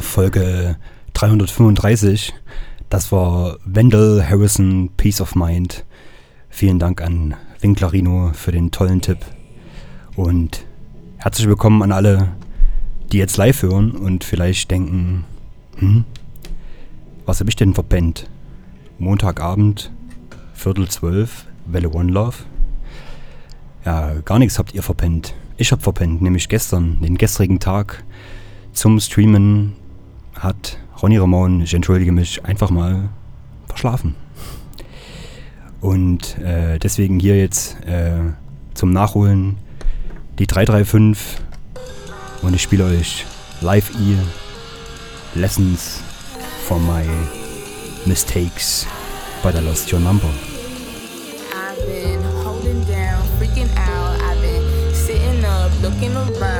Folge 335. Das war Wendell Harrison Peace of Mind. Vielen Dank an Winklerino für den tollen Tipp. Und herzlich willkommen an alle, die jetzt live hören und vielleicht denken, hm, was habe ich denn verpennt? Montagabend, Viertel zwölf, Welle One Love. Ja, gar nichts habt ihr verpennt. Ich habe verpennt, nämlich gestern, den gestrigen Tag zum Streamen hat Ronny Ramon, ich entschuldige mich, einfach mal verschlafen. Und äh, deswegen hier jetzt äh, zum Nachholen die 335 und ich spiele euch Live Ear Lessons from My Mistakes by the Lost Your Number. I've been holding down, freaking out. I've been sitting up, looking around.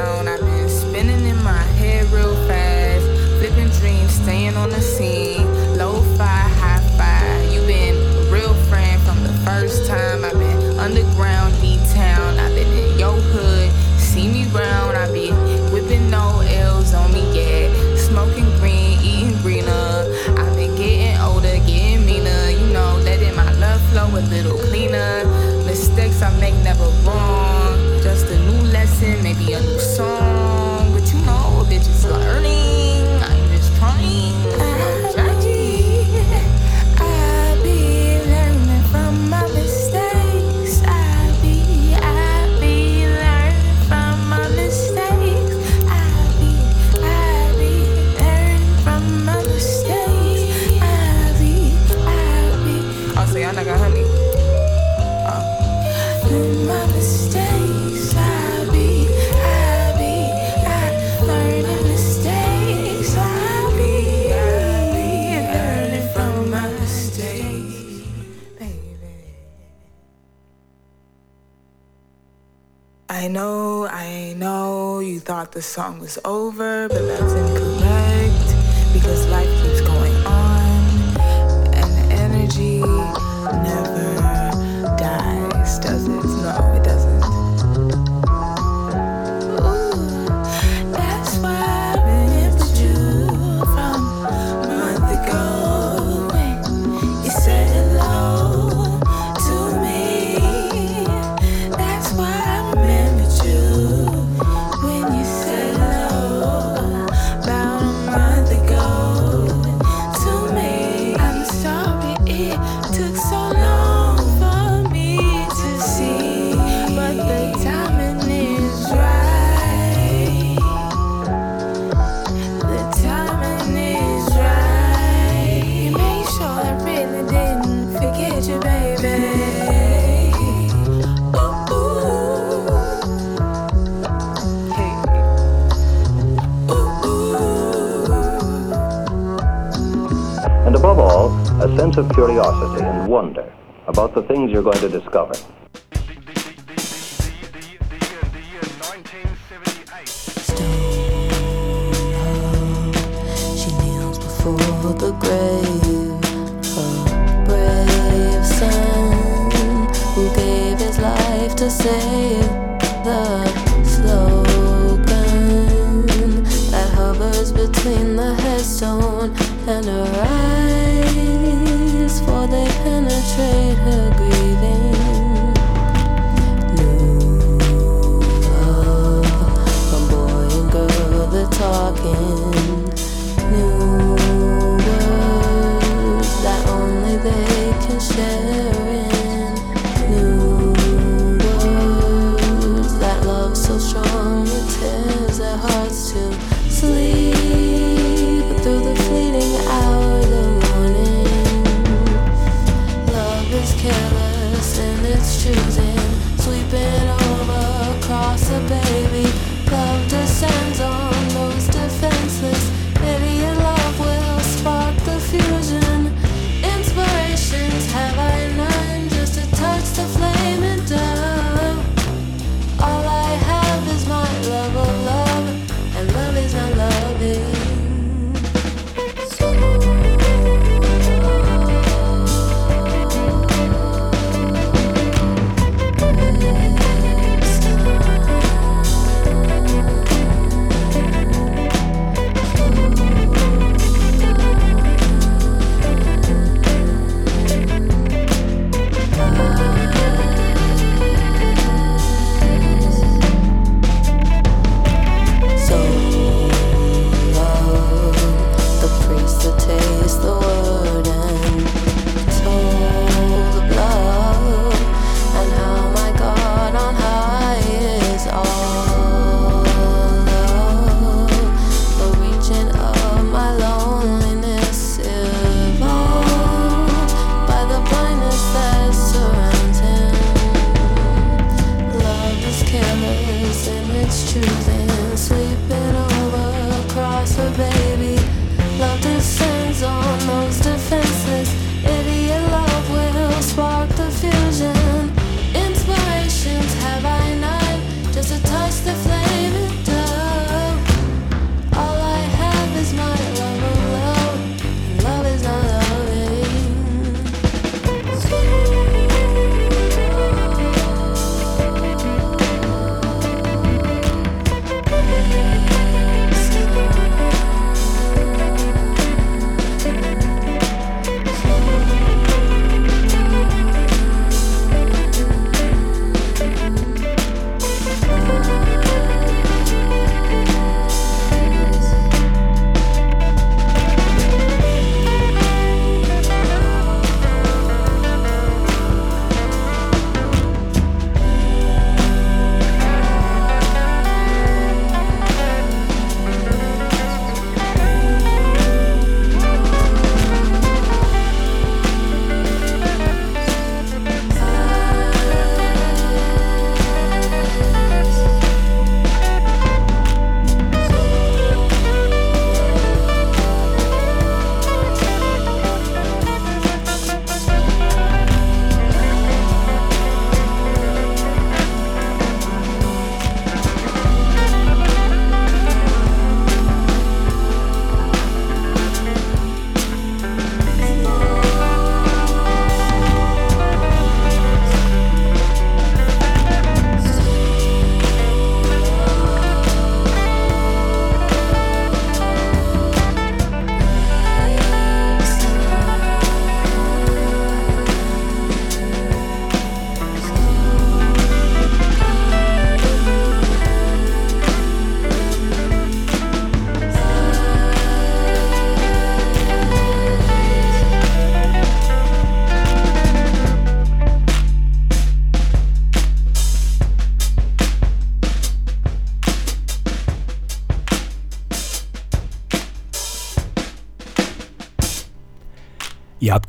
I know, I know you thought the song was over, but that's incorrect because life of curiosity and wonder about the things you're going to discover.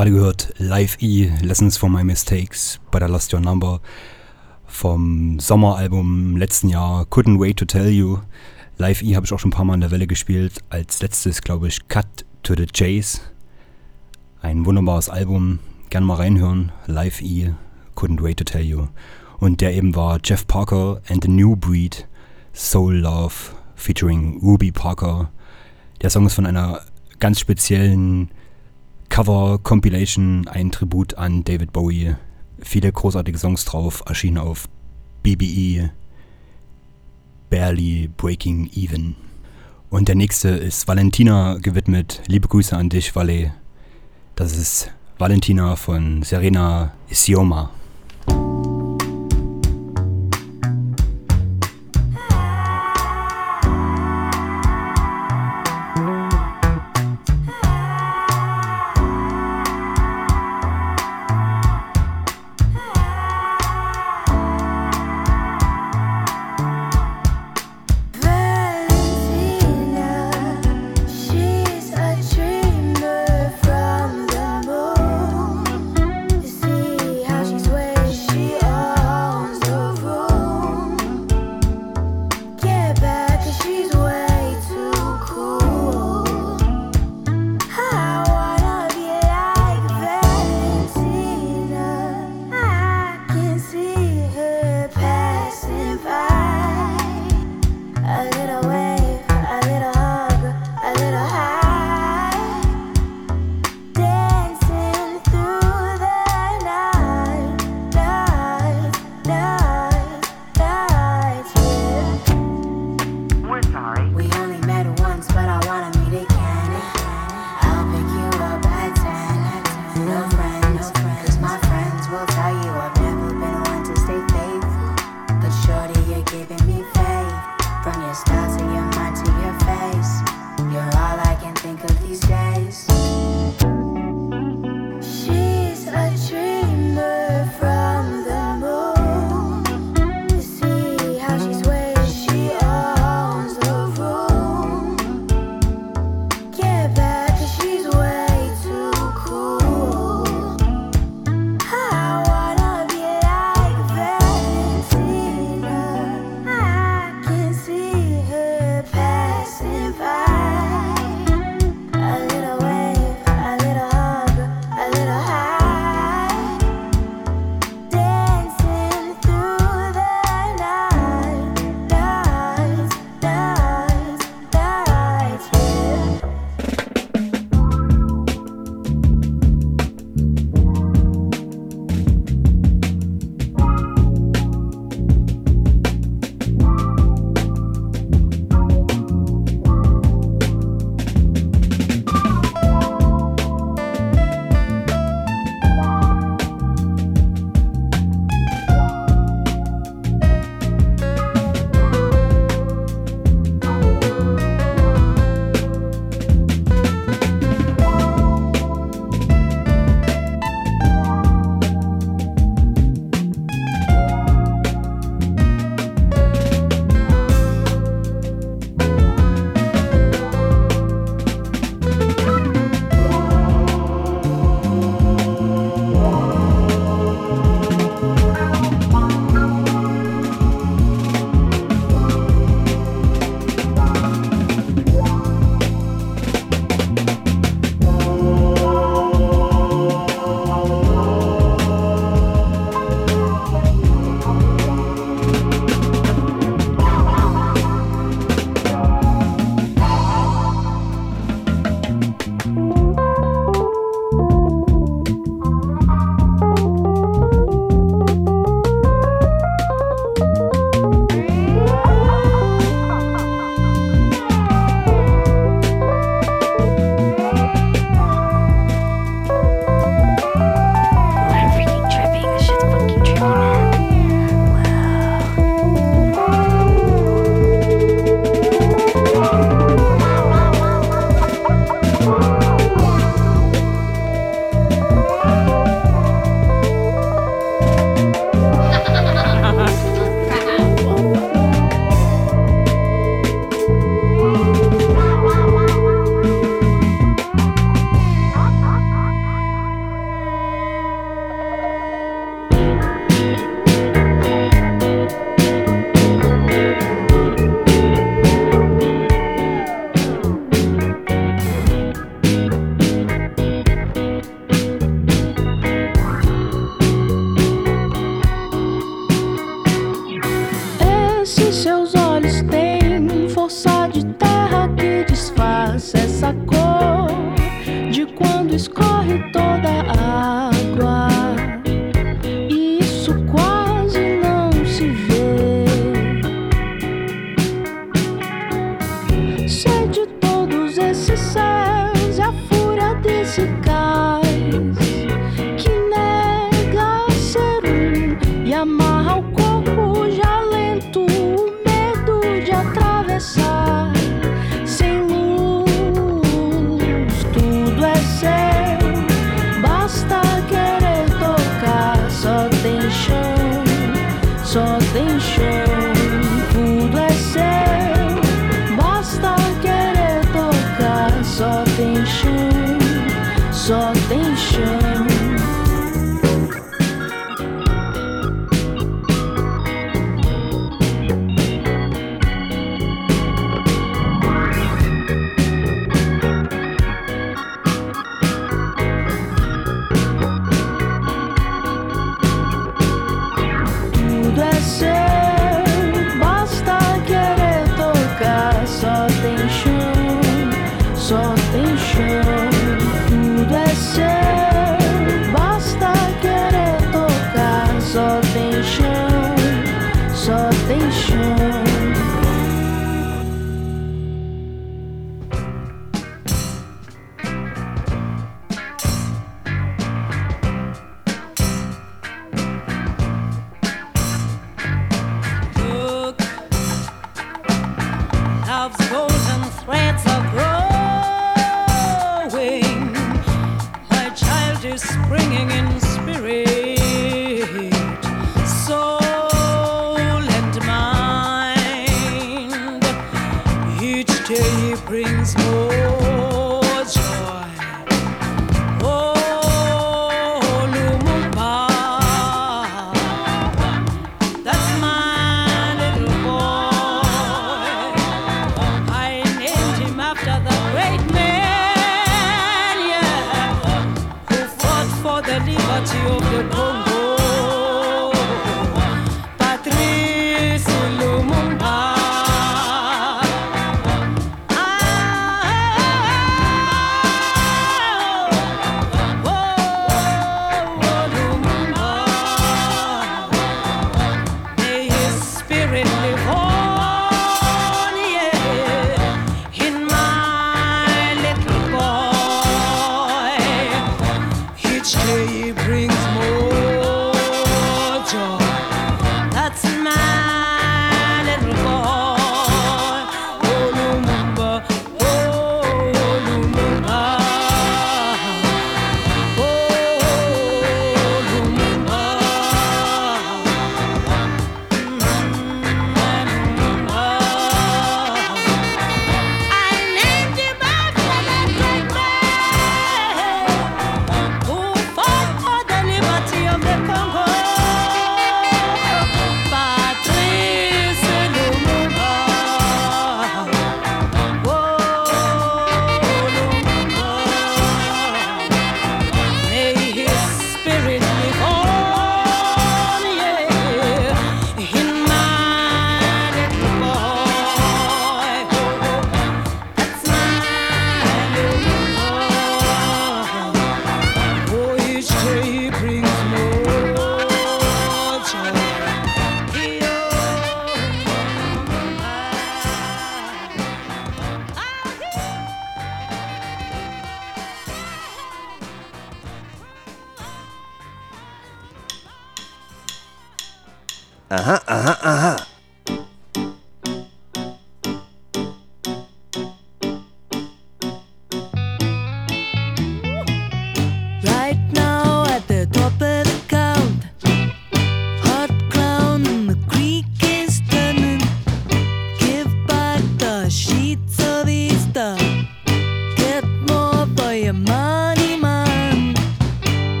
Gerade gehört Live E, Lessons from My Mistakes bei der Lost Your Number vom Sommeralbum letzten Jahr Couldn't Wait to Tell You. Live E habe ich auch schon ein paar Mal in der Welle gespielt. Als letztes, glaube ich, Cut to the Chase. Ein wunderbares Album. Gern mal reinhören. Live E, Couldn't Wait to Tell You. Und der eben war Jeff Parker and the New Breed, Soul Love, featuring Ruby Parker. Der Song ist von einer ganz speziellen Cover-Compilation, ein Tribut an David Bowie. Viele großartige Songs drauf, erschienen auf BBE, Barely Breaking Even. Und der nächste ist Valentina gewidmet. Liebe Grüße an dich, Valet. Das ist Valentina von Serena Isioma.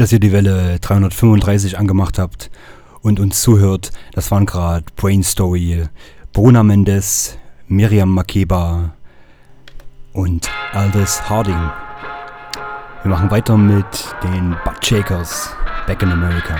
Dass ihr die Welle 335 angemacht habt und uns zuhört. Das waren gerade Brain Story, Bruna Mendes, Miriam Makeba und Aldous Harding. Wir machen weiter mit den Butt Shakers Back in America.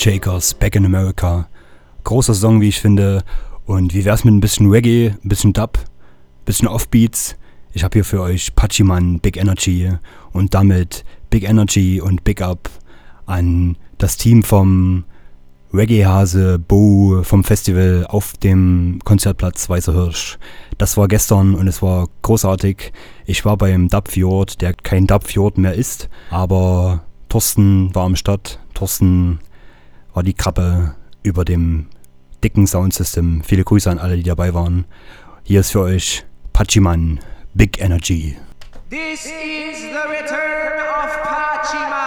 Shakers, Back in America. Großer Song, wie ich finde. Und wie wär's mit ein bisschen Reggae, ein bisschen Dub, ein bisschen Offbeats? Ich habe hier für euch Pachiman Big Energy und damit Big Energy und Big Up an das Team vom Reggae-Hase Bo vom Festival auf dem Konzertplatz Weißer Hirsch. Das war gestern und es war großartig. Ich war beim Dub Fjord, der kein Dub Fjord mehr ist, aber Thorsten war am Start. Thorsten war die Krabbe über dem dicken Soundsystem. Viele Grüße an alle, die dabei waren. Hier ist für euch Pachiman Big Energy. This is the return of Pachiman.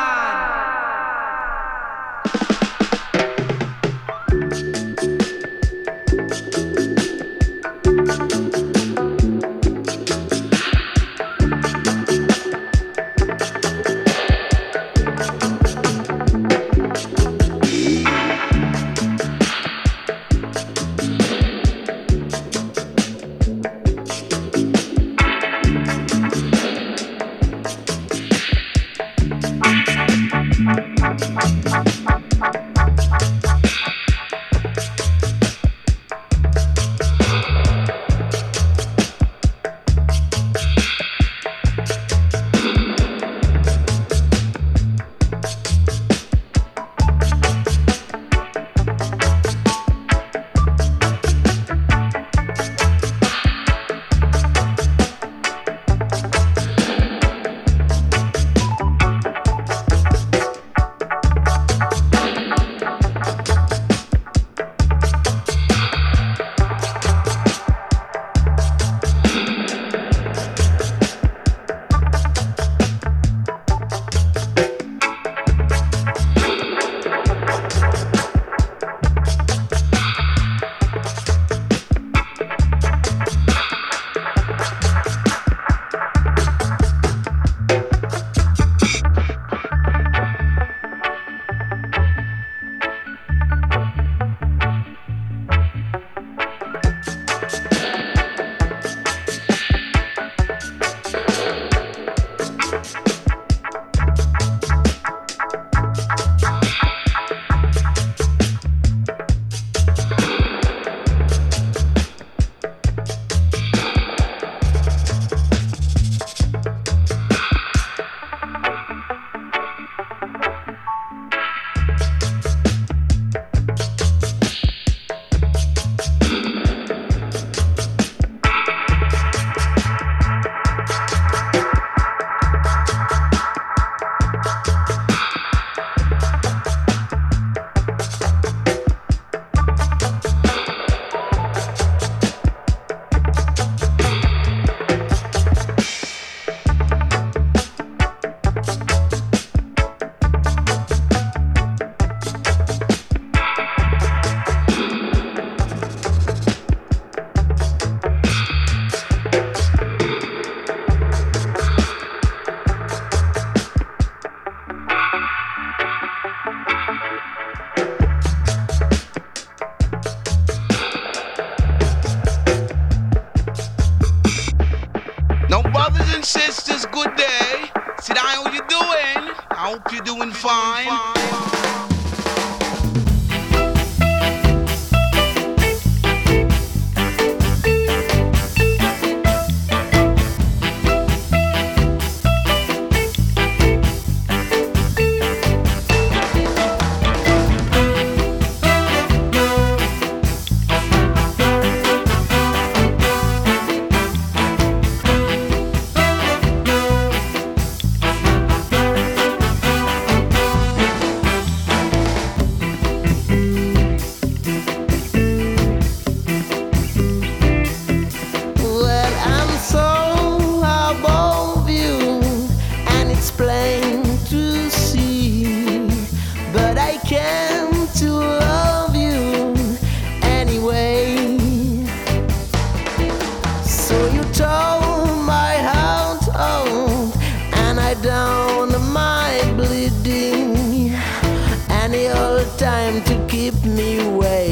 Fine.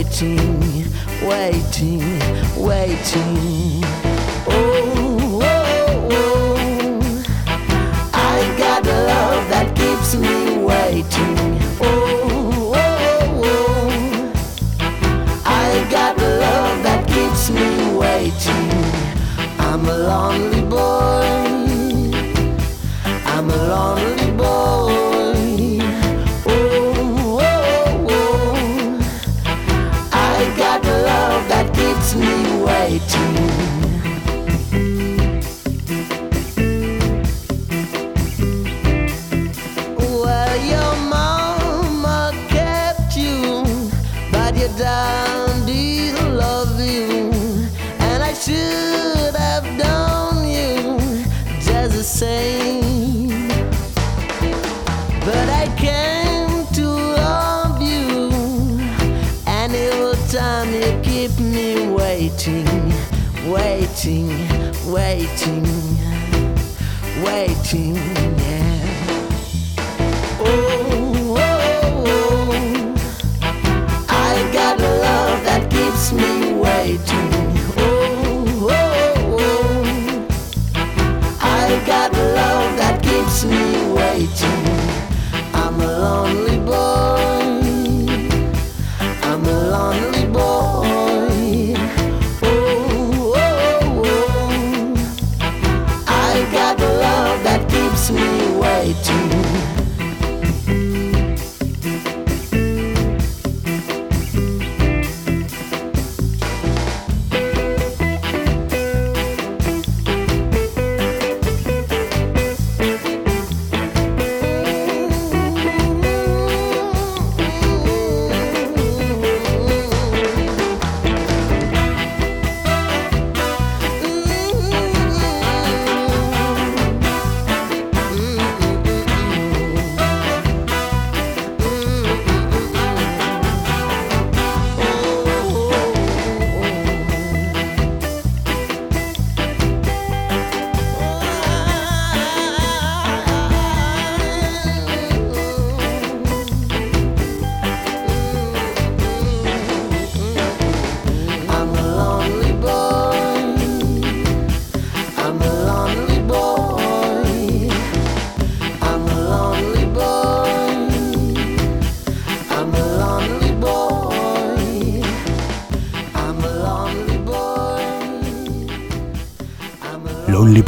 waiting, waiting, waiting. Oh, oh, oh. oh. I got a love that keeps me waiting. Oh, oh, oh. oh. I got a love that keeps me waiting. I'm lonely.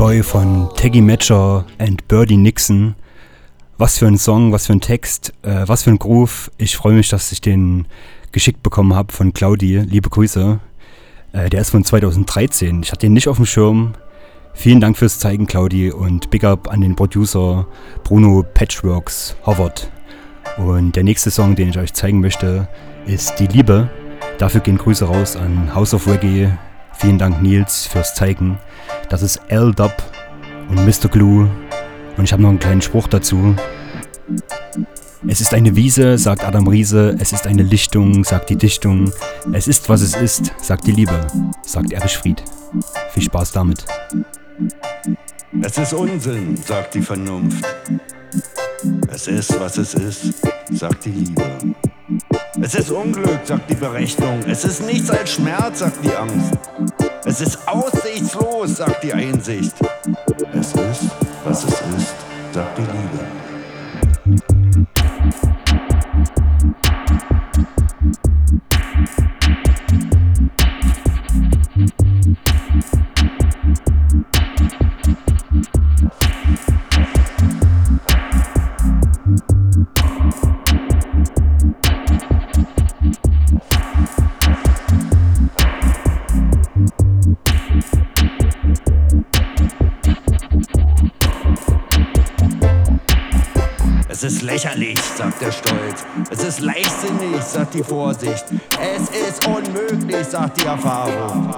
Boy von Teggy Matcher and Birdie Nixon. Was für ein Song, was für ein Text, äh, was für ein Groove. Ich freue mich, dass ich den geschickt bekommen habe von Claudi. Liebe Grüße. Äh, der ist von 2013. Ich hatte ihn nicht auf dem Schirm. Vielen Dank fürs Zeigen, Claudi. Und Big Up an den Producer Bruno Patchworks Howard. Und der nächste Song, den ich euch zeigen möchte, ist Die Liebe. Dafür gehen Grüße raus an House of Reggae. Vielen Dank, Nils, fürs Zeigen. Das ist L-Dub und Mr. Glue. Und ich habe noch einen kleinen Spruch dazu. Es ist eine Wiese, sagt Adam Riese. Es ist eine Lichtung, sagt die Dichtung. Es ist, was es ist, sagt die Liebe, sagt Erich Fried. Viel Spaß damit. Es ist Unsinn, sagt die Vernunft. Es ist, was es ist, sagt die Liebe. Es ist Unglück, sagt die Berechnung. Es ist nichts als Schmerz, sagt die Angst. Es ist aussichtslos, sagt die Einsicht. Es ist, was es ist, sagt die Liebe. Lächerlich, sagt der Stolz. Es ist leichtsinnig, sagt die Vorsicht. Es ist unmöglich, sagt die Erfahrung.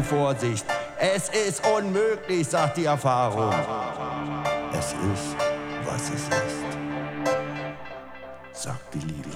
Die Vorsicht. Es ist unmöglich, sagt die Erfahrung. Es ist, was es ist, sagt die Liebe.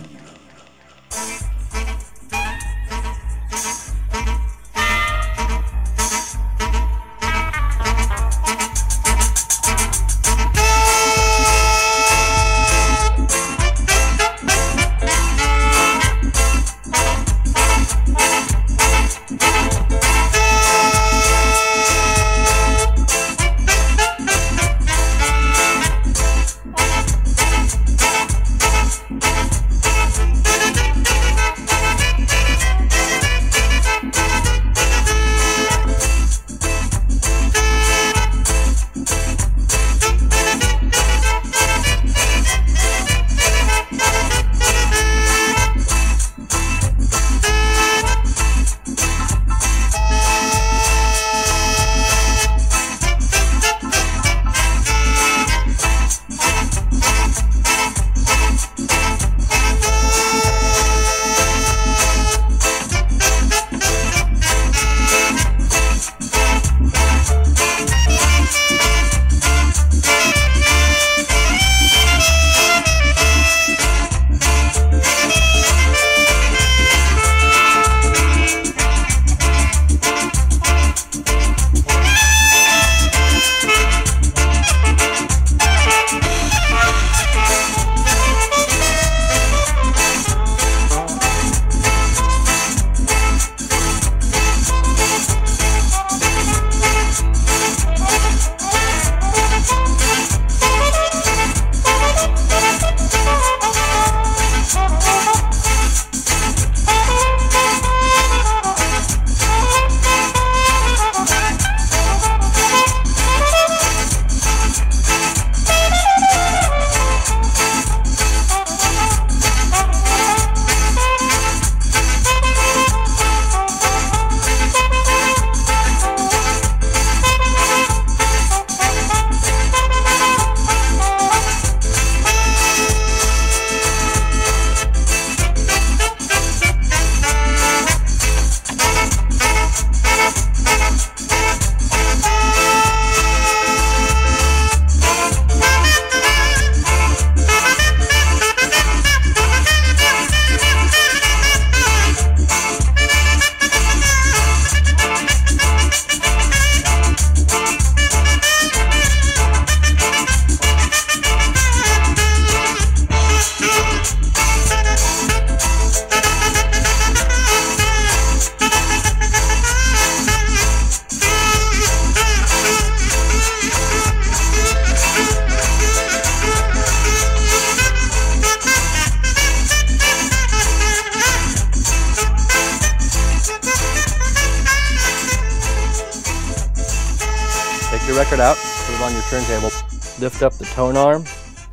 Lift up the tone arm.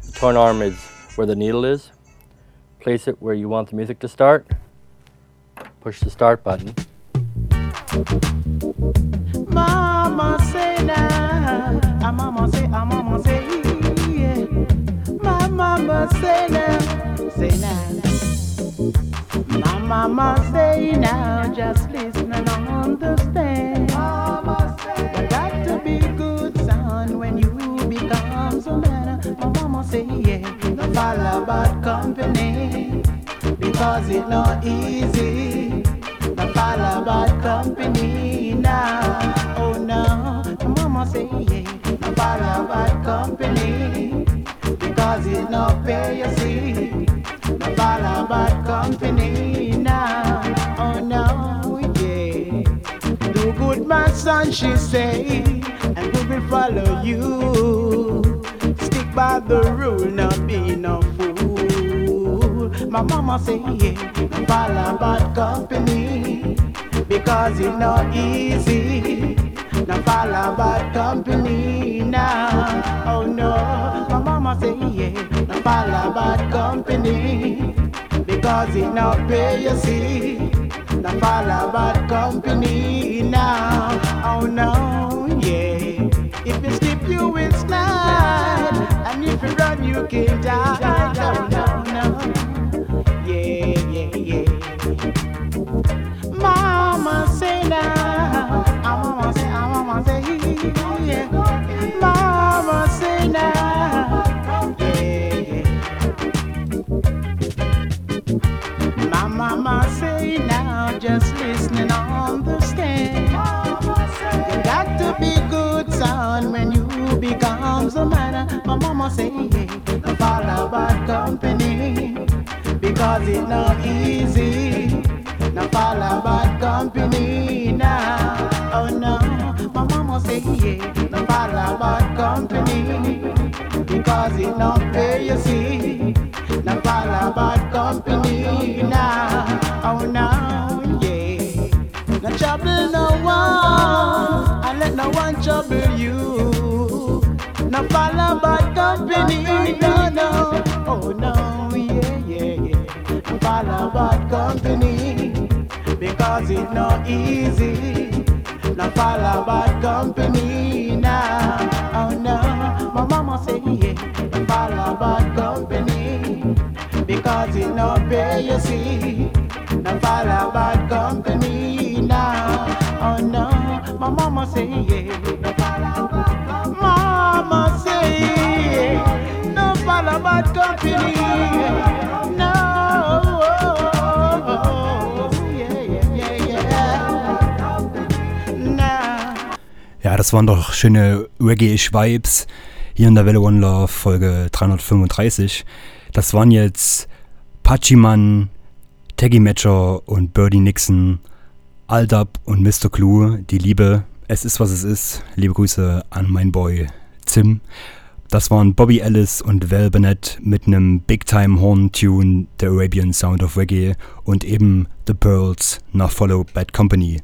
The tone arm is where the needle is. Place it where you want the music to start. Push the start button. Mama say now, ah, mama say, ah, mama say, yeah. My mama say now, say now. My mama say now, just listen and understand. Say, yeah, no follow bad company because it's not easy. No follow bad company now. Oh no, my mama say, yeah, no follow bad company because it not pay you see. No follow bad company now. Oh no, yeah. Do good, my son, she say, and we will follow you. By the rule, not be no fool. My mama say, yeah, follow bad company because it's not easy. No follow bad company now. Oh no, my mama say, yeah, no follow bad company because because it not pay you see. Now follow bad company now. Oh no, if you run, you can die. No, no, no. Yeah, yeah, yeah. Mama say now, I mama say, I mama say, yeah. Mama say now, yeah. My mama say now, just listening a man. My mama say, yeah, follow bad company because it's not easy. Now follow bad company now. Oh no, my mama say. Now follow bad company because it not pay you see. Now follow bad company now. Oh no, yeah. Now trouble no one, and let no one trouble you. Now follow bad company, no no. Oh no, yeah yeah yeah. Now follow bad company because it's not easy. Now follow bad company now. Oh no, my mama say yeah. Now follow bad company because it not pay you see. Now follow bad company Ja, das waren doch schöne Reggae-Vibes hier in der Welle One Love Folge 335. Das waren jetzt Pachiman, Taggy Matcher und Birdie Nixon, Aldab und Mr. Clue. Die Liebe, es ist was es ist. Liebe Grüße an mein Boy Zim. Das waren Bobby Ellis und Val Bennett mit einem Big-Time-Horn-Tune, The Arabian Sound of Reggae und eben The Pearls nach Follow Bad Company.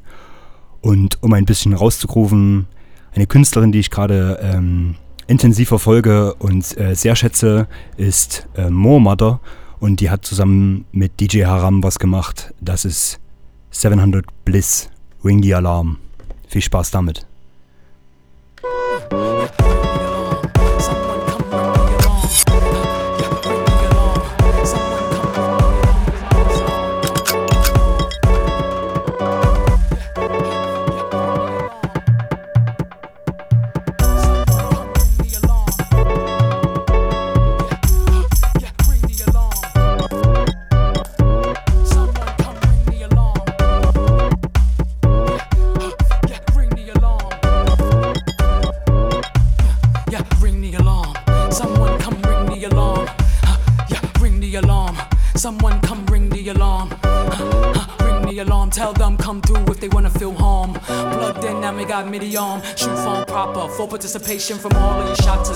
Und um ein bisschen rauszurufen, eine Künstlerin, die ich gerade ähm, intensiv verfolge und äh, sehr schätze, ist äh, More Mother und die hat zusammen mit DJ Haram was gemacht. Das ist 700 Bliss, Ring the Alarm. Viel Spaß damit. for participation from all of your shots or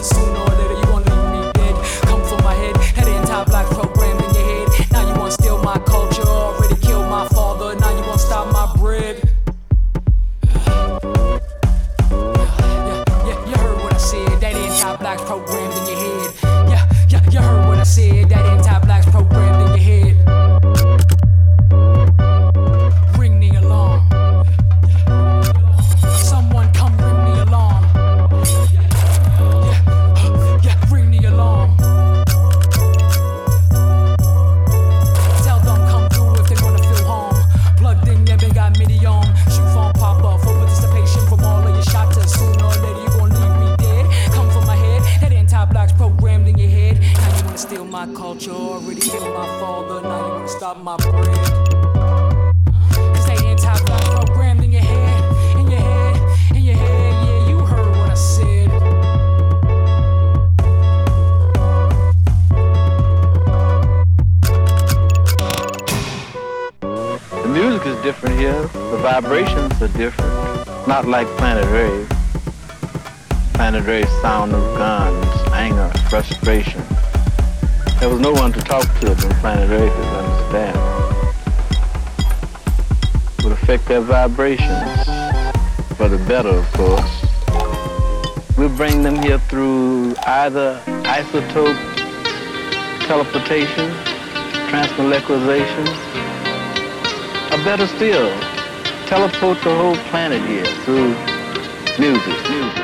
vibrations for the better, of course. We'll bring them here through either isotope teleportation, transmolecularization. Or better still, teleport the whole planet here through music. music.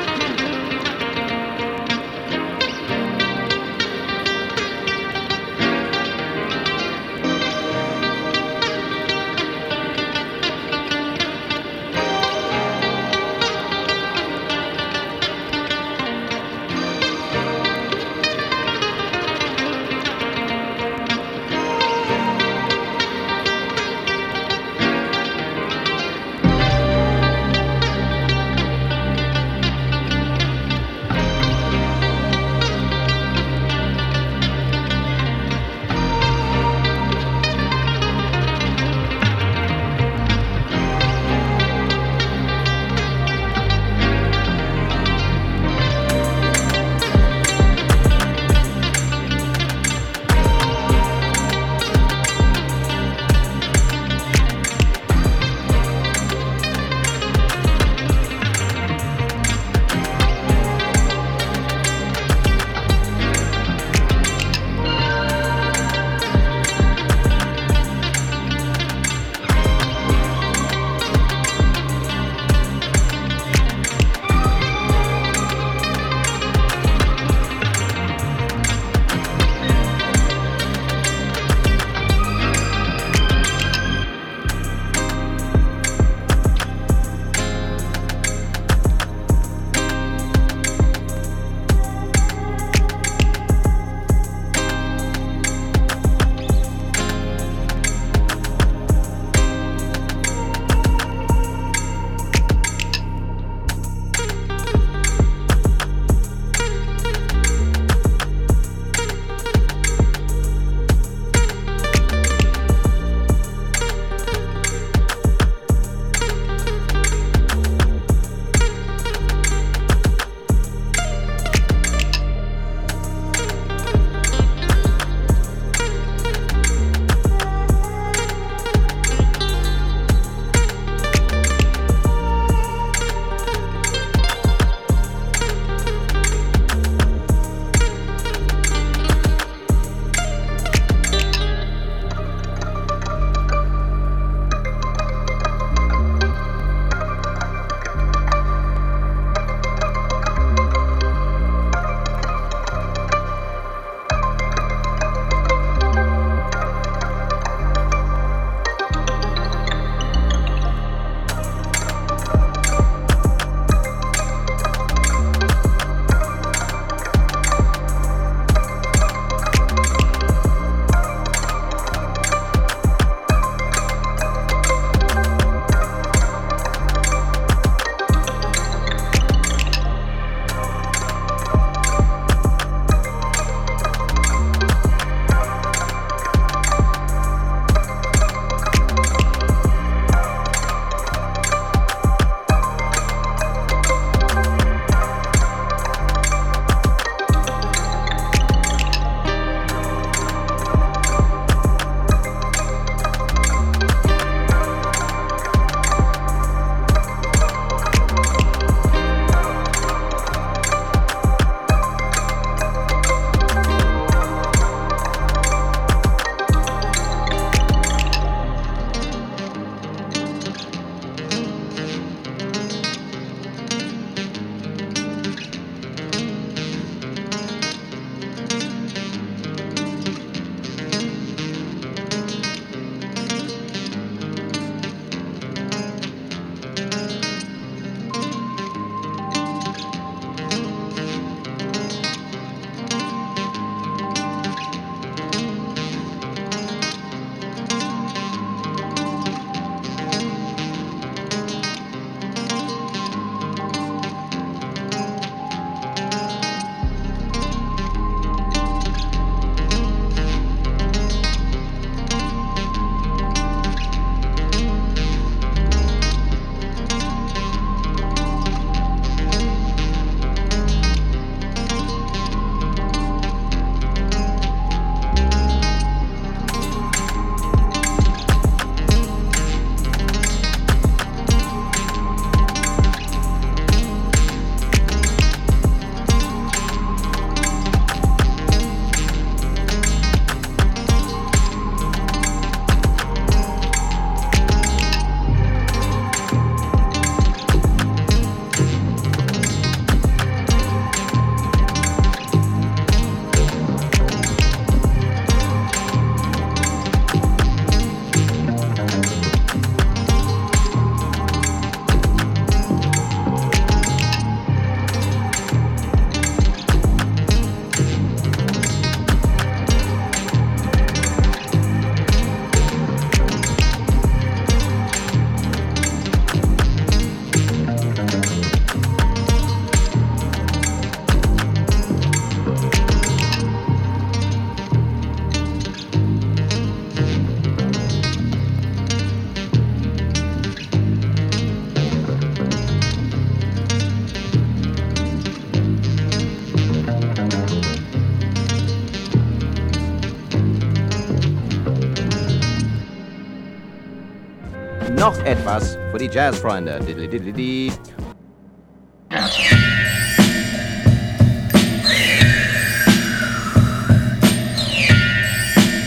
Noch etwas für die Jazzfreunde.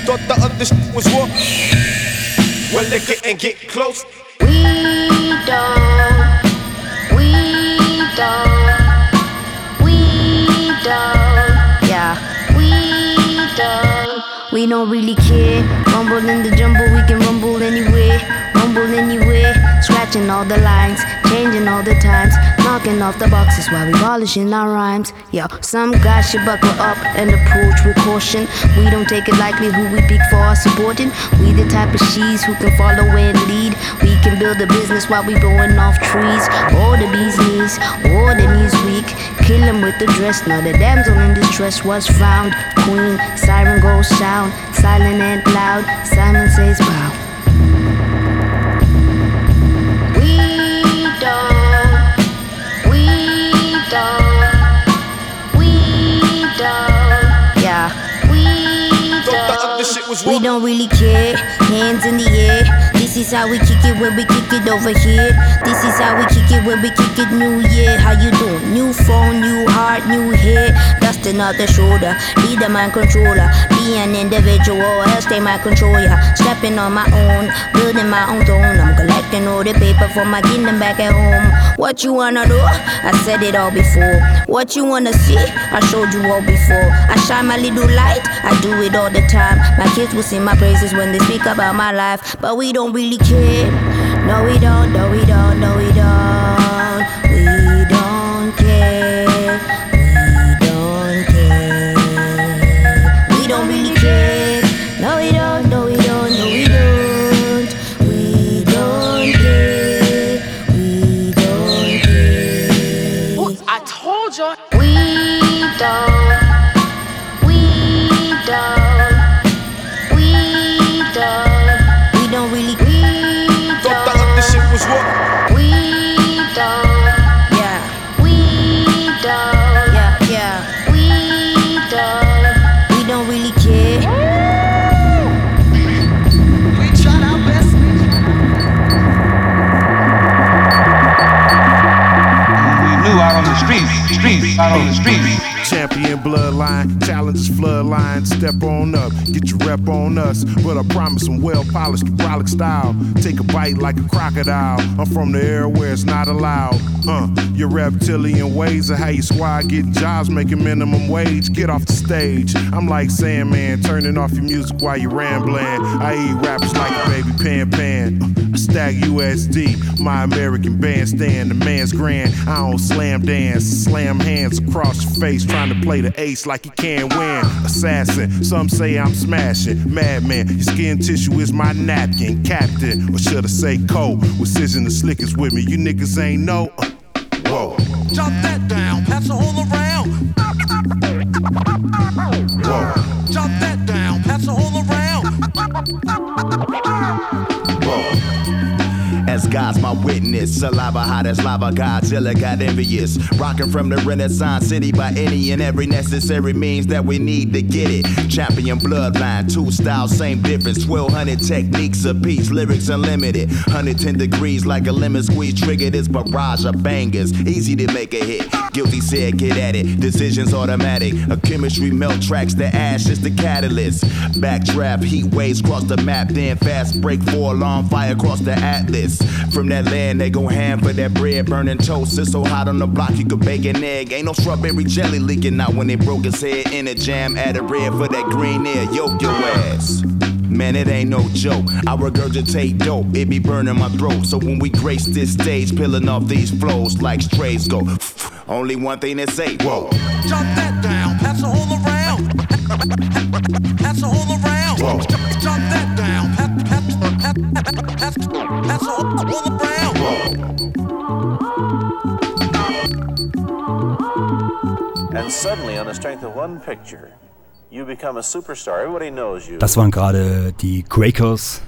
Thought the other was war. Well, they couldn't get off the boxes while we polishing our rhymes. Yo, some guys should buckle up and approach with caution. We don't take it lightly who we pick for our supporting. We the type of she's who can follow and lead. We can build a business while we blowing off trees. Or the bee's knees, or the knees weak. Kill 'em with the dress. Now the damsel in distress was found. Queen, siren goes sound, silent and loud. Simon says, bow. Hands in the air. This is how we kick it when we kick it over here. This is how we kick it when we kick it New Year. How you doing? New phone, new heart, new hair. Dusting off the shoulder. Be the mind controller. Be an individual, else they might control ya. Stepping on my own, building my own throne. I'm collecting all the paper for my kingdom back at home. What you wanna do? I said it all before. What you wanna see? I showed you all before. I shine my little light. I do it all the time. My kids will sing my praises when they speak about my life, but we don't really care. No, we don't. No, we don't. No, we don't. Step on up, get your rep on us. But I promise I'm well polished, brolic style. Take a bite like a crocodile. I'm from the era where it's not allowed. Uh, your reptilian ways of how you squad getting jobs, making minimum wage. Get off the stage. I'm like Sandman, turning off your music while you're rambling. I eat rappers like a baby pan pan. Uh, Stack USD, my American bandstand. The man's grand. I don't slam dance, slam hands across your face, trying to play the ace like you can't win. Assassin, some say I'm smashing. Madman, your skin tissue is my napkin. Captain, or should I say co? With Cision the slickest with me. You niggas ain't know. Uh, whoa. Drop that down, pass it all around. God's my witness, saliva hot as lava, Godzilla got envious. Rocking from the Renaissance city by any and every necessary means that we need to get it. Champion bloodline, two styles, same difference. 1200 techniques apiece, lyrics unlimited. 110 degrees like a lemon squeeze, trigger this barrage of bangers. Easy to make a hit. Guilty said, get at it. Decisions automatic. A chemistry melt tracks, the ash is the catalyst. Backdraft, heat waves cross the map, then fast break for alarm fire across the atlas. From that land, they go ham for that bread, burning toast. It's so hot on the block, you could bake an egg. Ain't no strawberry jelly leaking out when they broke his head in a jam. Add a red for that green air, yoke your ass. Man, it ain't no joke. I regurgitate dope, it be burning my throat. So when we grace this stage, peeling off these flows like strays go. Only one thing to say, whoa. Drop that down, pass it all around. Pass it all around. Whoa. Drop that Das waren gerade die Quakers.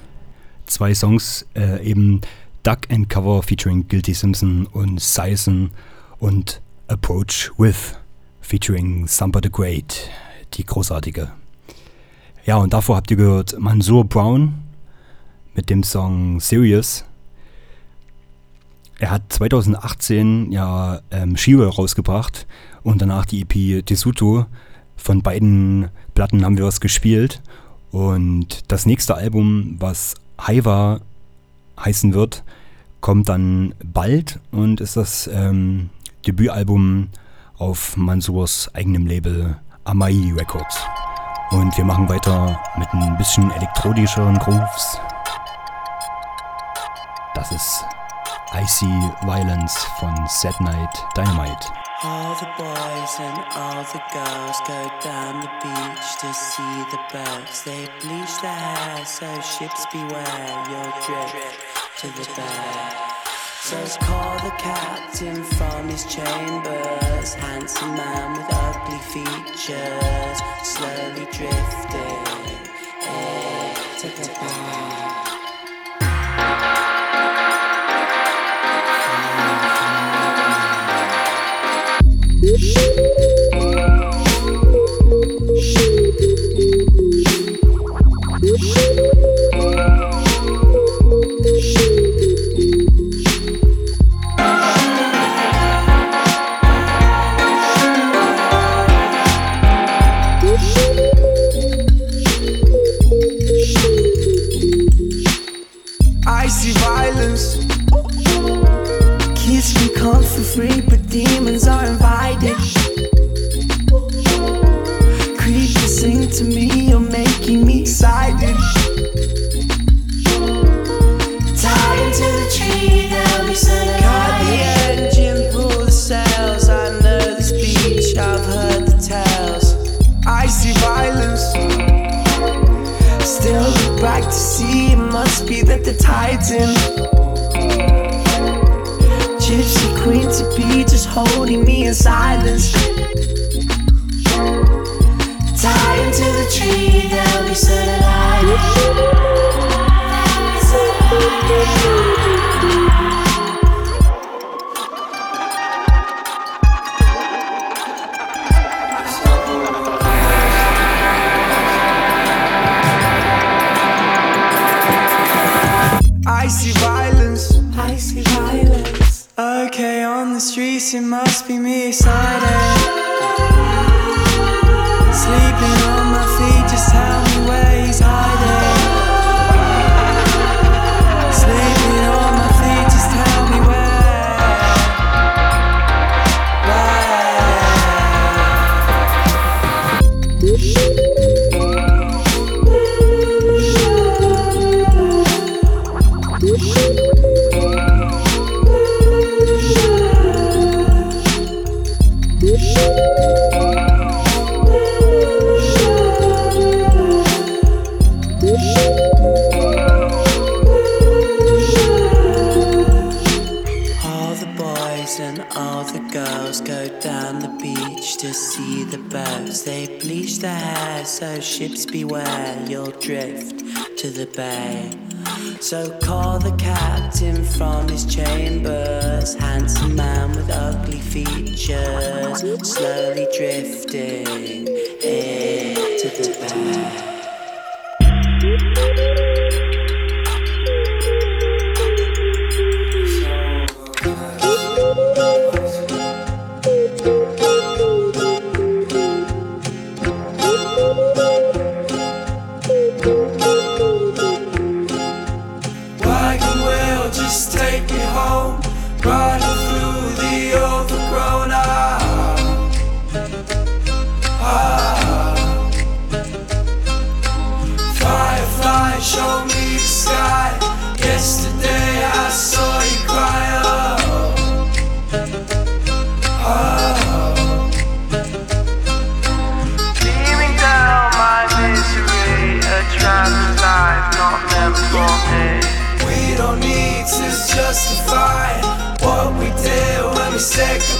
Zwei Songs, äh, eben Duck and Cover featuring Guilty Simpson und Sison und Approach With featuring Samba the Great, die großartige. Ja, und davor habt ihr gehört Mansour Brown mit dem Song Serious. er hat 2018 ja ähm, Shiro rausgebracht und danach die EP Tesuto. Von beiden Platten haben wir was gespielt. Und das nächste Album, was Haiwa heißen wird, kommt dann bald und ist das ähm, Debütalbum auf Mansurs eigenem Label Amai Records. Und wir machen weiter mit ein bisschen elektronischeren Grooves. Das ist Icy Violence von Sad Night Dynamite. All the boys and all the girls go down the beach to see the birds. They bleach their hair, so ships beware your drift to the bay. So call the captain from his chambers, handsome man with ugly features, slowly drifting eh, to the bay. In. Gypsy queen to be just holding me in silence. The it must be me excited. Sleeping on my feet, just tell bleach the hair, so ships beware, you'll drift to the bay. So call the captain from his chambers, handsome man with ugly features, slowly drifting into the bay. check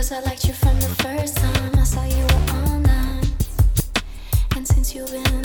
Cause I liked you from the first time I saw you were online. And since you've been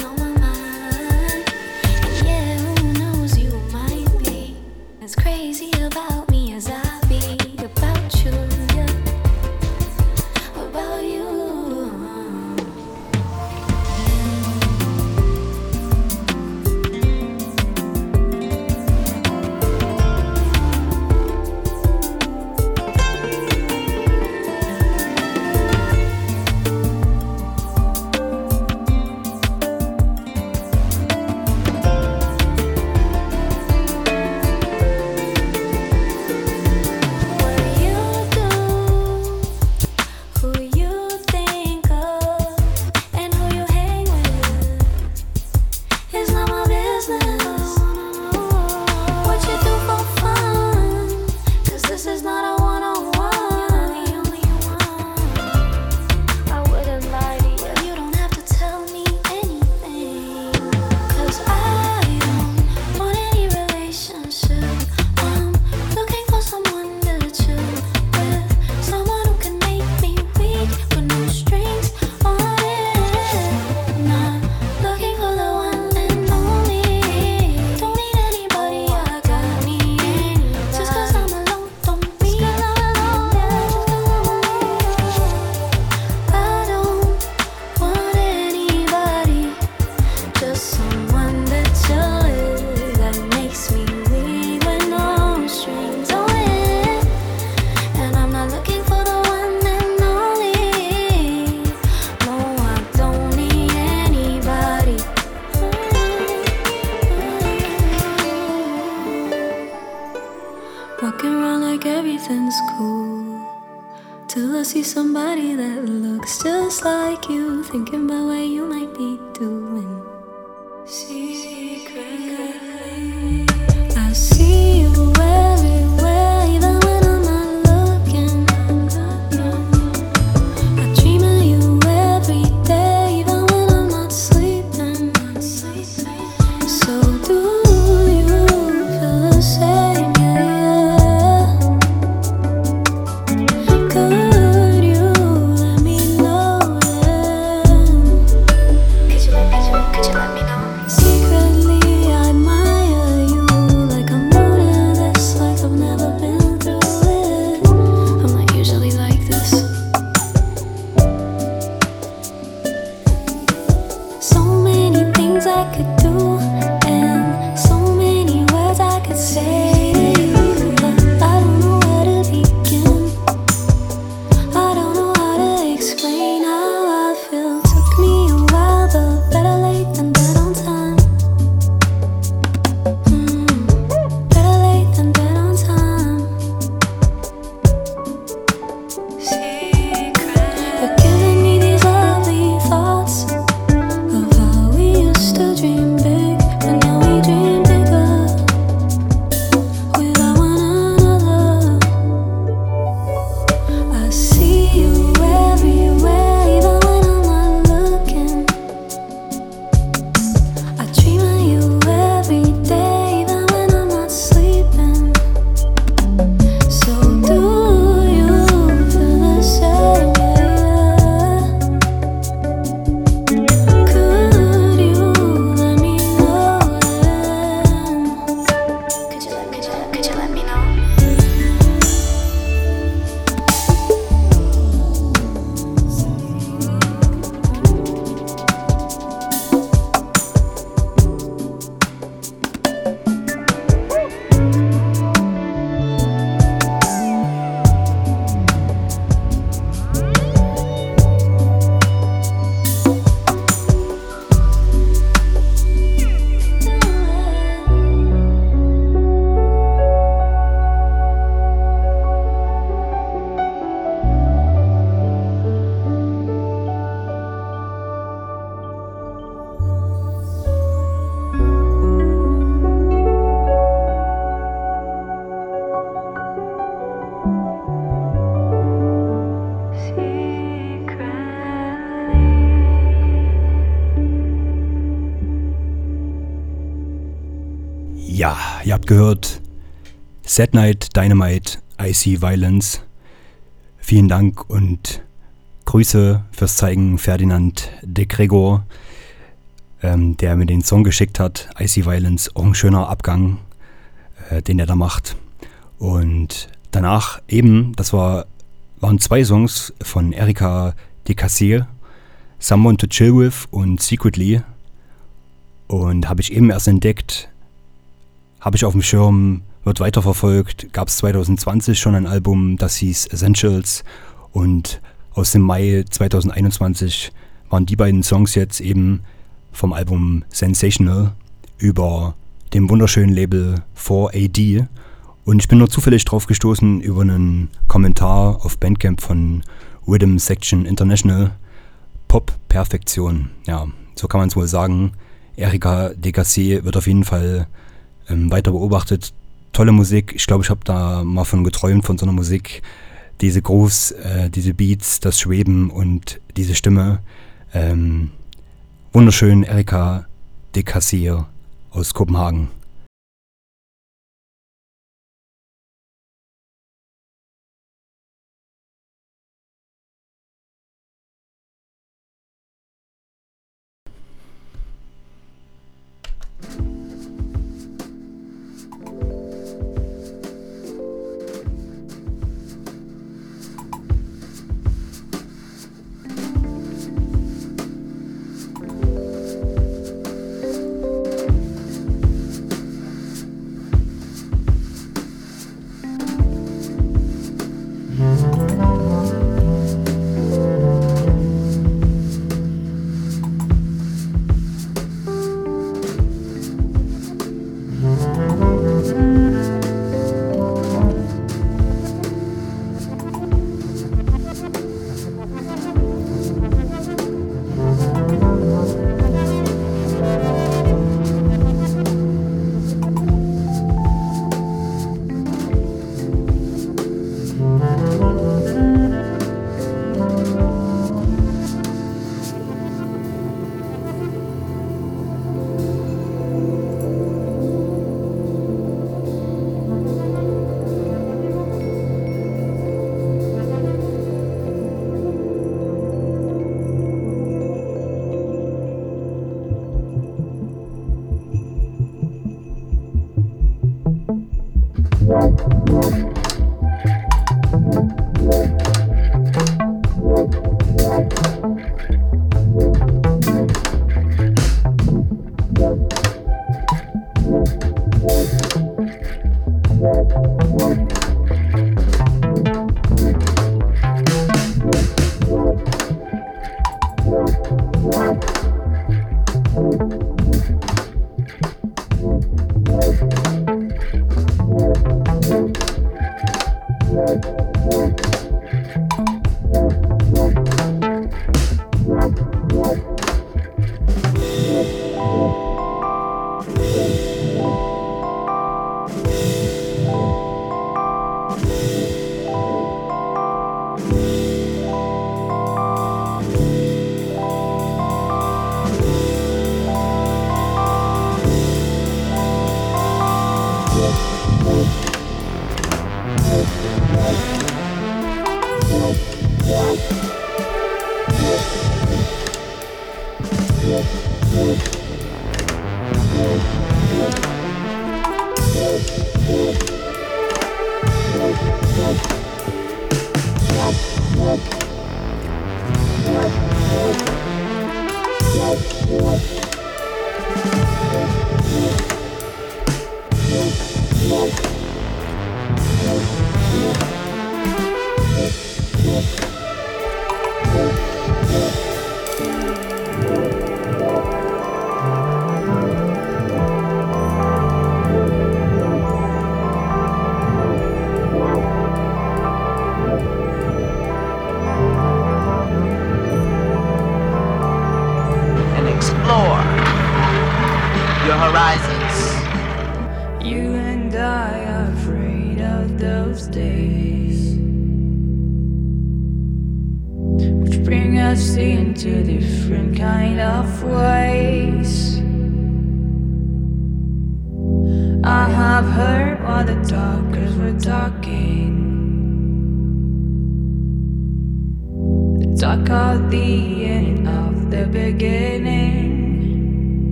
Sad Night, Dynamite, Icy Violence. Vielen Dank und Grüße fürs Zeigen Ferdinand de Gregor, ähm, der mir den Song geschickt hat. Icy Violence, auch ein schöner Abgang, äh, den er da macht. Und danach eben, das war, waren zwei Songs von Erika de Cassier, Someone to Chill With und Secretly. Und habe ich eben erst entdeckt, habe ich auf dem Schirm, wird weiterverfolgt. Gab es 2020 schon ein Album, das hieß Essentials. Und aus dem Mai 2021 waren die beiden Songs jetzt eben vom Album Sensational über dem wunderschönen Label 4AD. Und ich bin nur zufällig drauf gestoßen über einen Kommentar auf Bandcamp von Rhythm Section International. Pop Perfektion. Ja, so kann man es wohl sagen. Erika Degassé wird auf jeden Fall ähm, weiter beobachtet. Tolle Musik. Ich glaube, ich habe da mal von geträumt, von so einer Musik. Diese Grooves, äh, diese Beats, das Schweben und diese Stimme. Ähm, wunderschön, Erika Degassé aus Kopenhagen.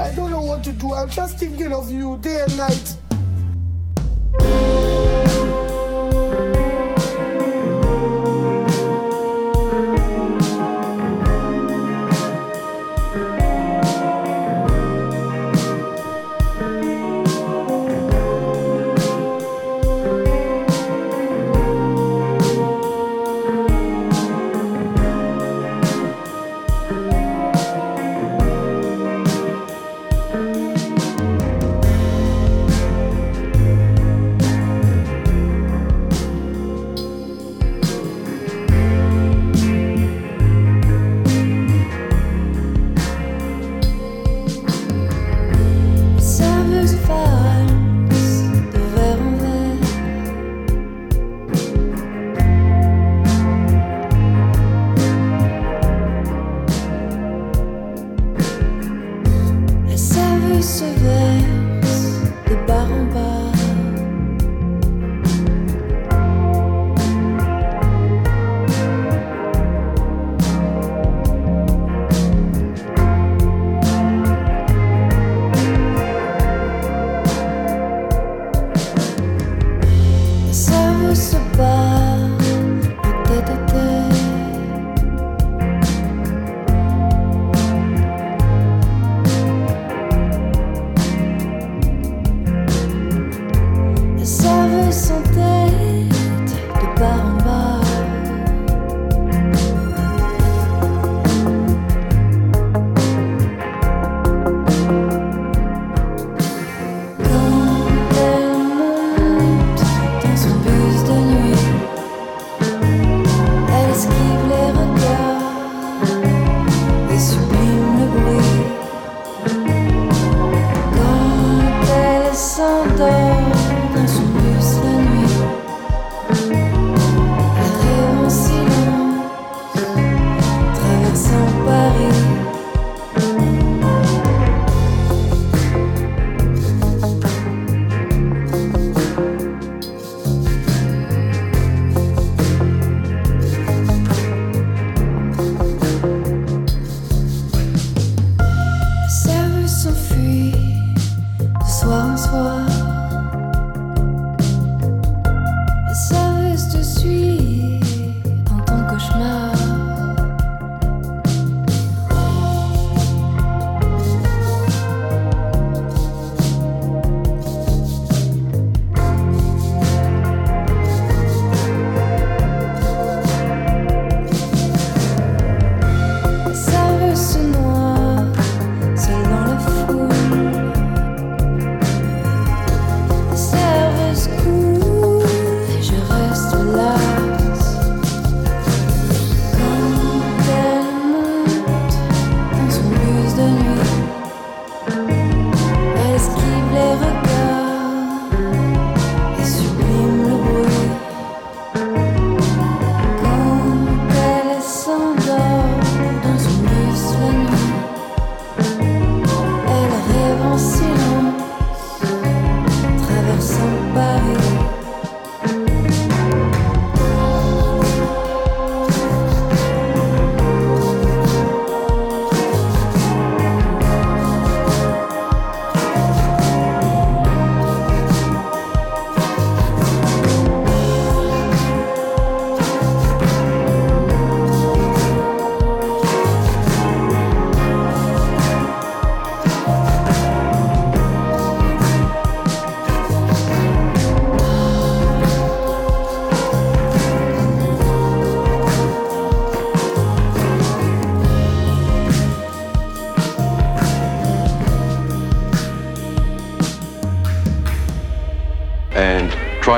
I don't know what to do. I'm just thinking of you day and night.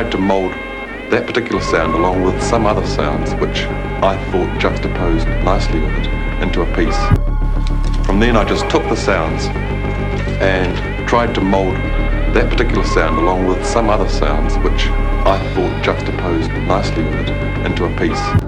tried to mold that particular sound along with some other sounds which I thought juxtaposed nicely with it into a piece. From then I just took the sounds and tried to mold that particular sound along with some other sounds which I thought juxtaposed nicely with it into a piece.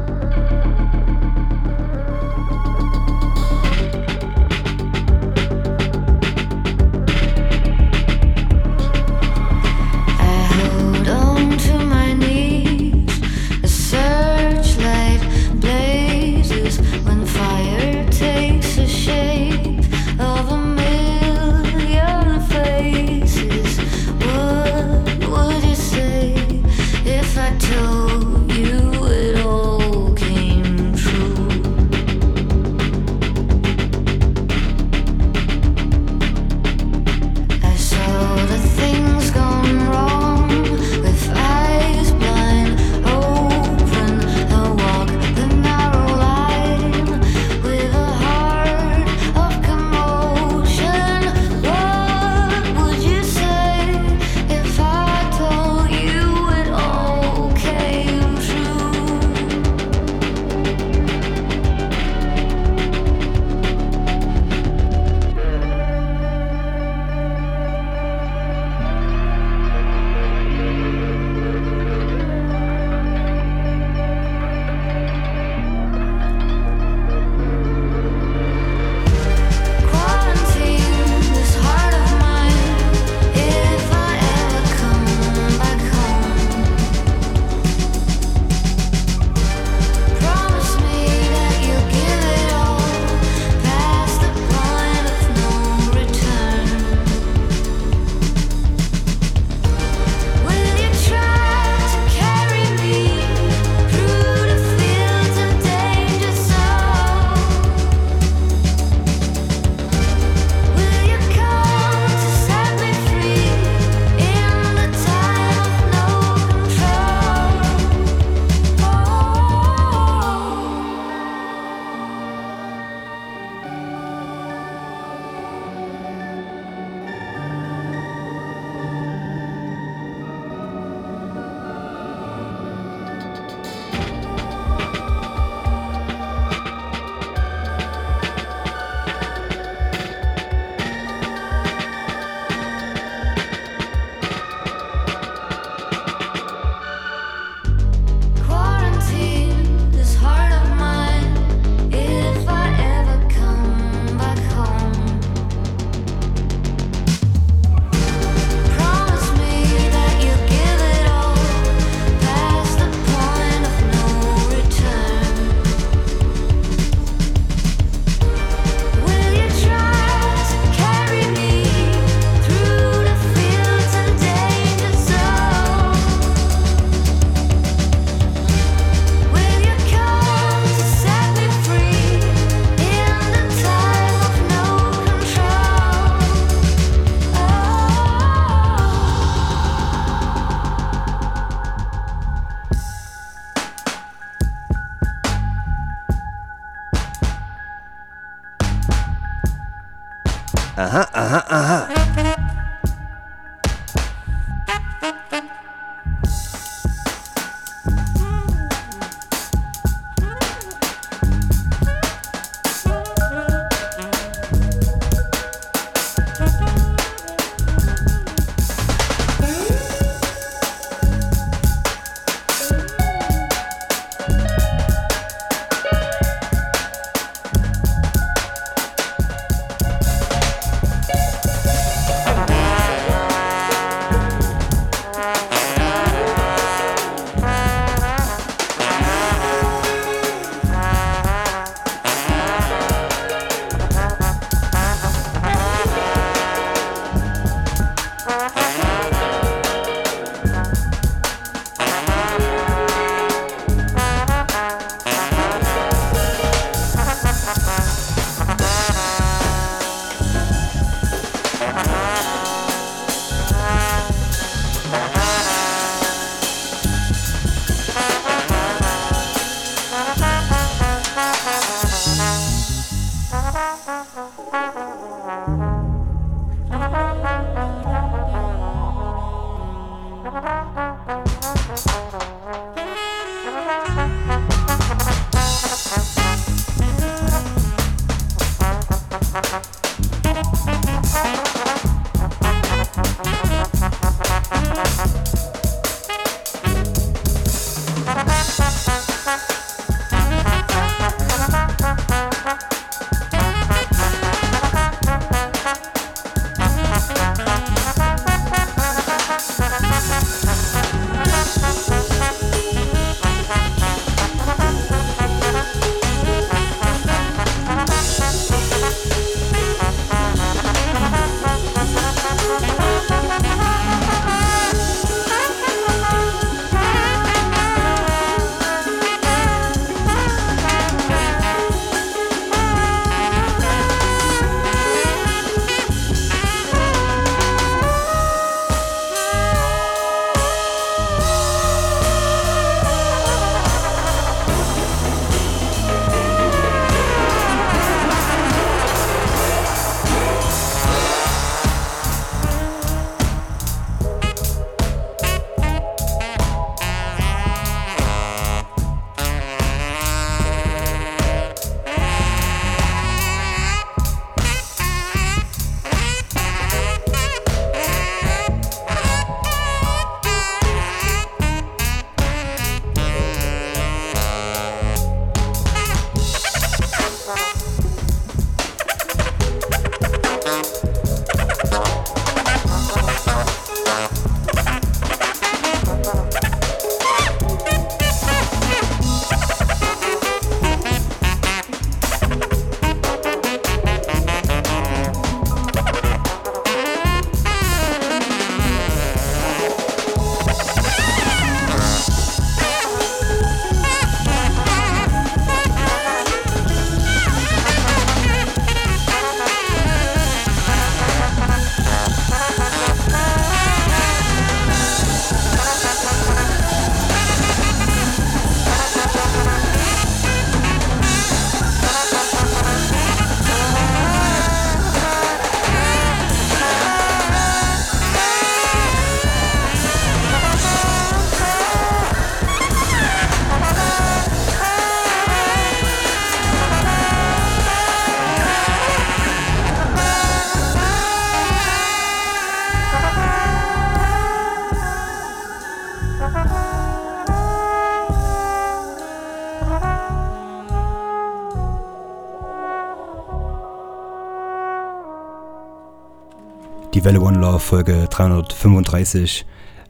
Welle One Love Folge 335,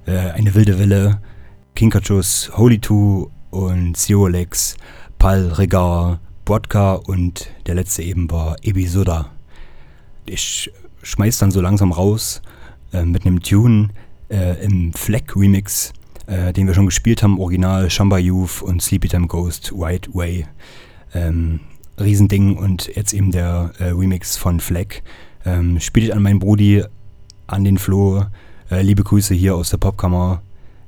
äh, eine wilde Welle, Kinkachus, Holy Two und Zero Pal Regar, Bodka und der letzte eben war Ebisoda. Ich schmeiß dann so langsam raus äh, mit einem Tune äh, im Fleck Remix, äh, den wir schon gespielt haben, original Shamba Youth und Sleepy Time Ghost White Way. Ähm, Riesending und jetzt eben der äh, Remix von Fleck. Ähm, spielt an meinen Brudi an den Flo. Äh, liebe Grüße hier aus der Popkammer.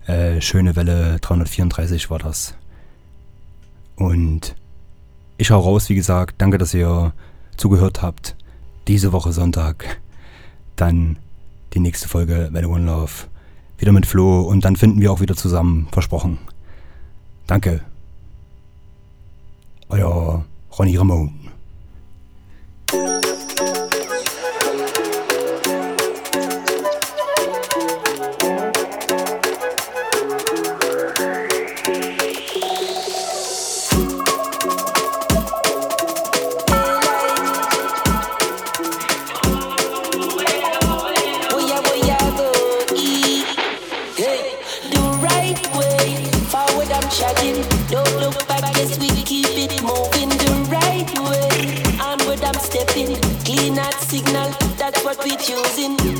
Äh, schöne Welle 334 war das. Und ich hau raus, wie gesagt. Danke, dass ihr zugehört habt. Diese Woche Sonntag. Dann die nächste Folge Welle One Love. Wieder mit Flo und dann finden wir auch wieder zusammen. Versprochen. Danke. Euer Ronny Ramon. be choosing.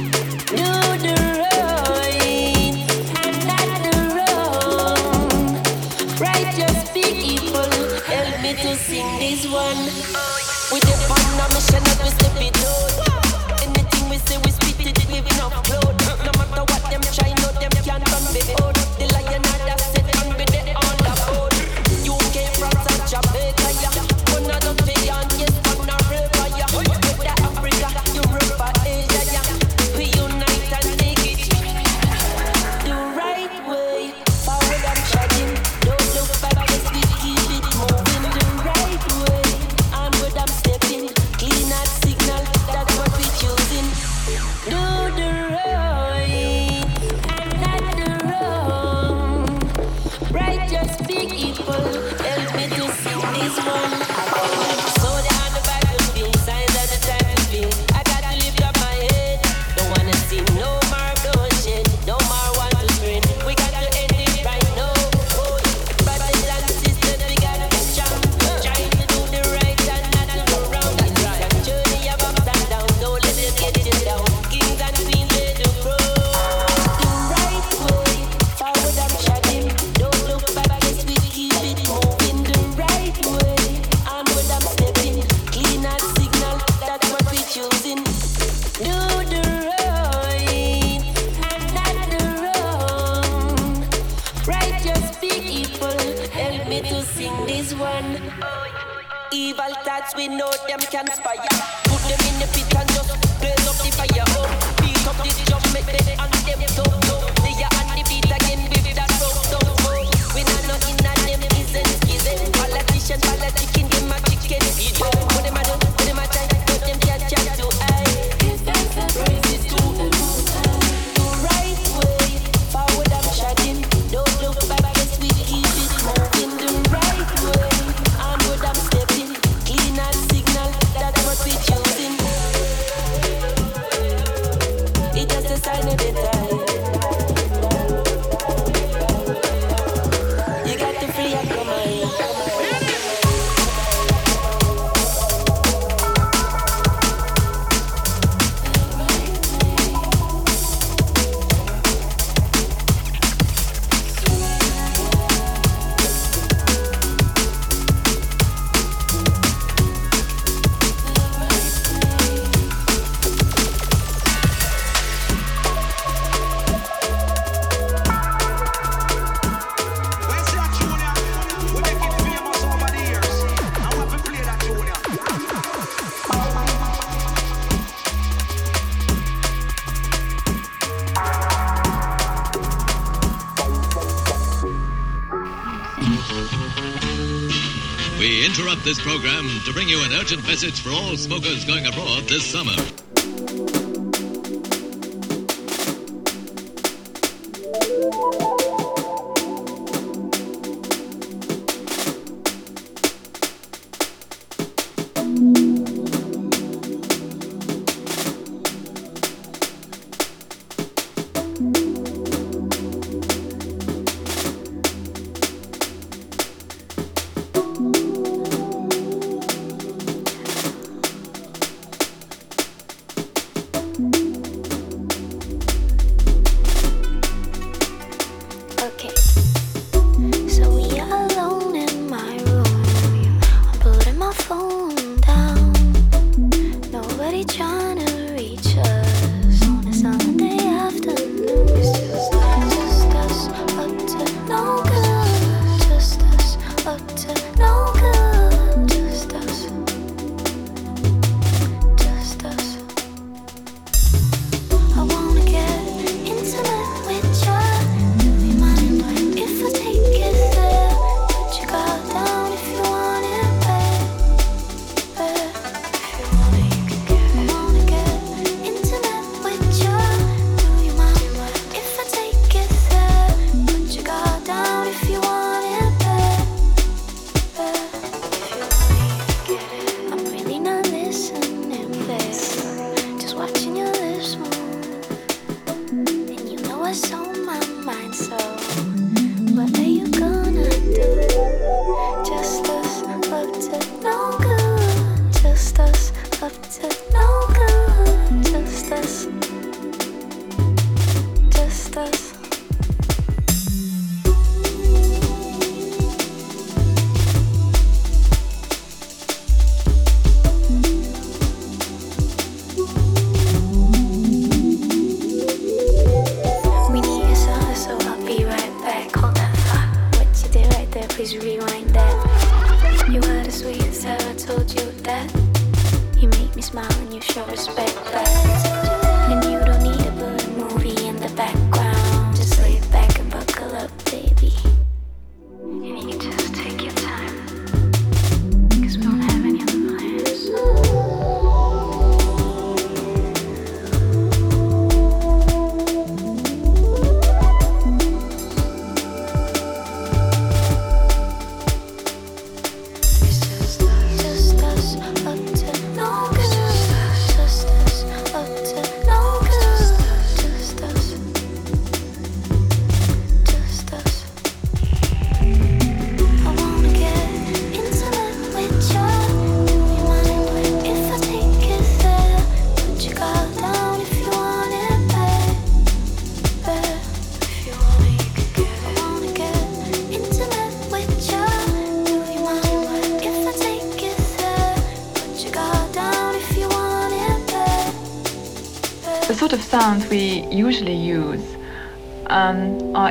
this program to bring you an urgent message for all smokers going abroad this summer.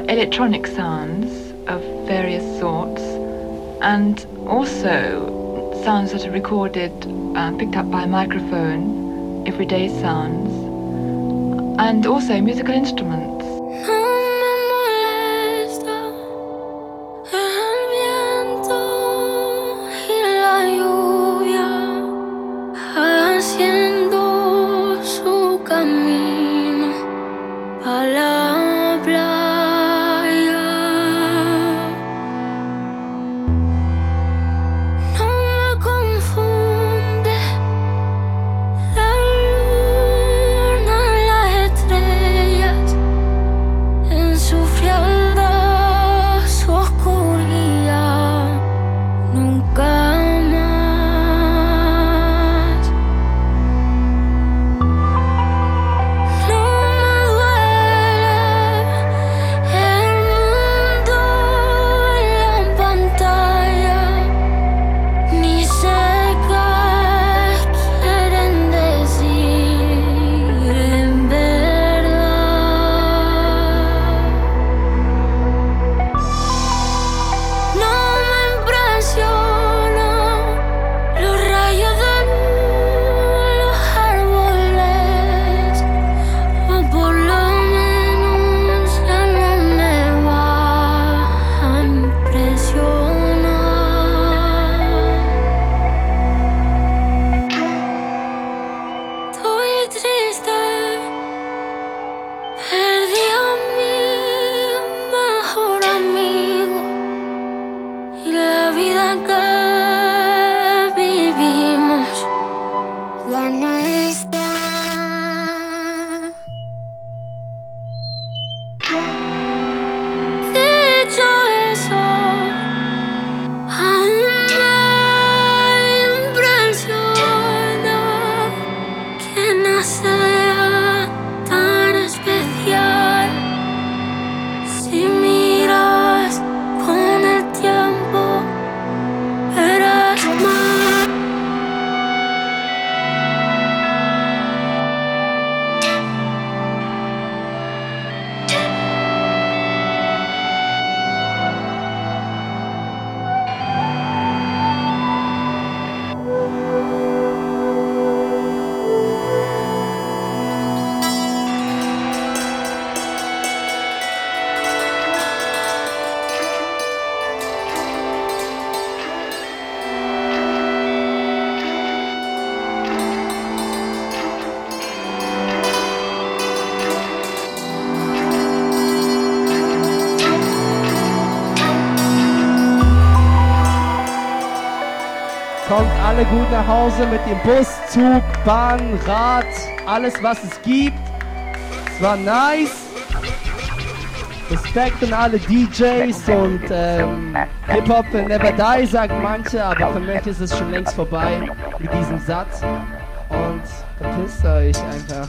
Electronic sounds of various sorts and also sounds that are recorded, uh, picked up by a microphone, everyday sounds, and also musical instruments. Nach Hause mit dem Bus, Zug, Bahn, Rad, alles was es gibt. Es war nice. Respekt an alle DJs und ähm, Hip-Hop will never die, sagen manche, aber für mich ist es schon längst vorbei mit diesem Satz. Und verpisst euch einfach